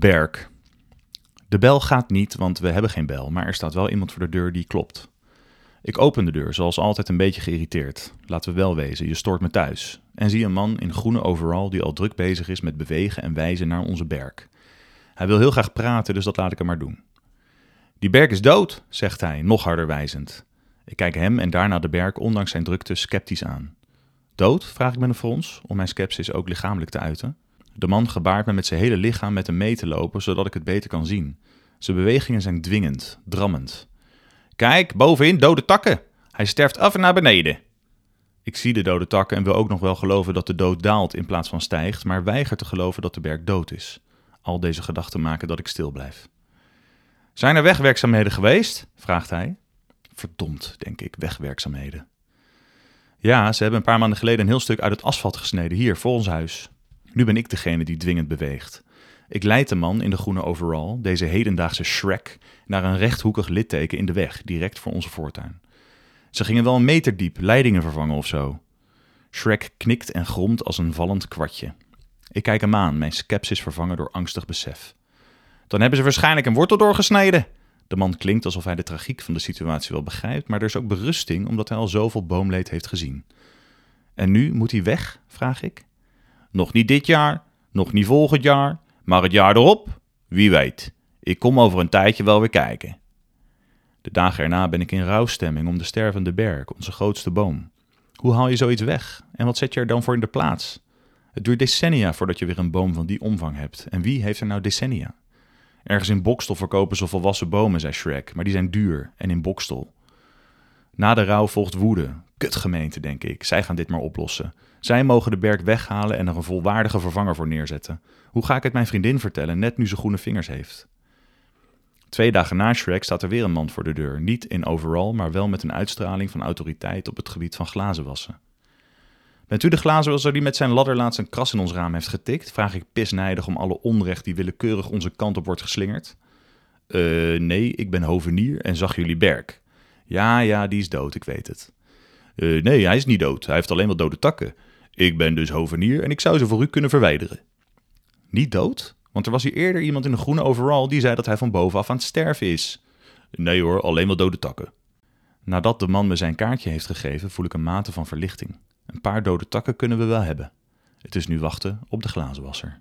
Berk. De bel gaat niet, want we hebben geen bel, maar er staat wel iemand voor de deur die klopt. Ik open de deur, zoals altijd een beetje geïrriteerd. Laten we wel wezen, je stoort me thuis. En zie een man in groene overal die al druk bezig is met bewegen en wijzen naar onze berk. Hij wil heel graag praten, dus dat laat ik hem maar doen. Die berk is dood, zegt hij, nog harder wijzend. Ik kijk hem en daarna de berk, ondanks zijn drukte, sceptisch aan. Dood? vraag ik met een frons, om mijn sceptisch ook lichamelijk te uiten. De man gebaart me met zijn hele lichaam met hem mee te lopen, zodat ik het beter kan zien. Zijn bewegingen zijn dwingend, drammend. Kijk, bovenin dode takken. Hij sterft af en naar beneden. Ik zie de dode takken en wil ook nog wel geloven dat de dood daalt in plaats van stijgt, maar weiger te geloven dat de berg dood is. Al deze gedachten maken dat ik stil blijf. Zijn er wegwerkzaamheden geweest? vraagt hij. Verdomd, denk ik, wegwerkzaamheden. Ja, ze hebben een paar maanden geleden een heel stuk uit het asfalt gesneden, hier voor ons huis. Nu ben ik degene die dwingend beweegt. Ik leid de man in de groene overall, deze hedendaagse Shrek, naar een rechthoekig litteken in de weg, direct voor onze voortuin. Ze gingen wel een meter diep, leidingen vervangen of zo. Shrek knikt en gromt als een vallend kwartje. Ik kijk hem aan, mijn sceptisch vervangen door angstig besef. Dan hebben ze waarschijnlijk een wortel doorgesneden. De man klinkt alsof hij de tragiek van de situatie wel begrijpt, maar er is ook berusting omdat hij al zoveel boomleed heeft gezien. En nu moet hij weg? vraag ik. Nog niet dit jaar, nog niet volgend jaar, maar het jaar erop? Wie weet. Ik kom over een tijdje wel weer kijken. De dagen erna ben ik in rouwstemming om de stervende berk, onze grootste boom. Hoe haal je zoiets weg? En wat zet je er dan voor in de plaats? Het duurt decennia voordat je weer een boom van die omvang hebt. En wie heeft er nou decennia? Ergens in Bokstel verkopen ze volwassen bomen, zei Shrek, maar die zijn duur en in Bokstel. Na de rouw volgt woede. Kutgemeente, denk ik. Zij gaan dit maar oplossen. Zij mogen de berk weghalen en er een volwaardige vervanger voor neerzetten. Hoe ga ik het mijn vriendin vertellen, net nu ze groene vingers heeft? Twee dagen na Shrek staat er weer een man voor de deur. Niet in overal, maar wel met een uitstraling van autoriteit op het gebied van glazenwassen. Bent u de glazenwasser die met zijn ladder laatst een kras in ons raam heeft getikt? Vraag ik pisnijdig om alle onrecht die willekeurig onze kant op wordt geslingerd. Eh, nee, ik ben hovenier en zag jullie berk. Ja, ja, die is dood, ik weet het. Uh, nee, hij is niet dood. Hij heeft alleen wat dode takken. Ik ben dus hovenier en ik zou ze voor u kunnen verwijderen. Niet dood? Want er was hier eerder iemand in een groene overall die zei dat hij van bovenaf aan het sterven is. Nee hoor, alleen wat dode takken. Nadat de man me zijn kaartje heeft gegeven, voel ik een mate van verlichting. Een paar dode takken kunnen we wel hebben. Het is nu wachten op de glazenwasser.